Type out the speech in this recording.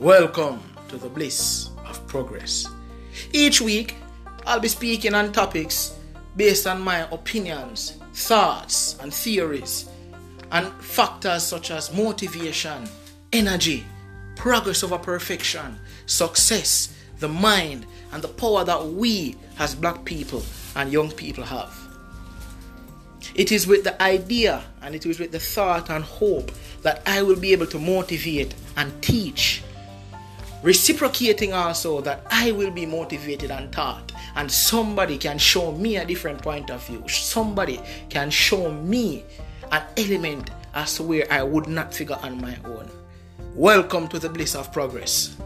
Welcome to the bliss of progress. Each week, I'll be speaking on topics based on my opinions, thoughts, and theories, and factors such as motivation, energy, progress over perfection, success, the mind, and the power that we as black people and young people have. It is with the idea and it is with the thought and hope that I will be able to motivate and teach reciprocating also that I will be motivated and taught, and somebody can show me a different point of view. Somebody can show me an element as to where I would not figure on my own. Welcome to the bliss of progress.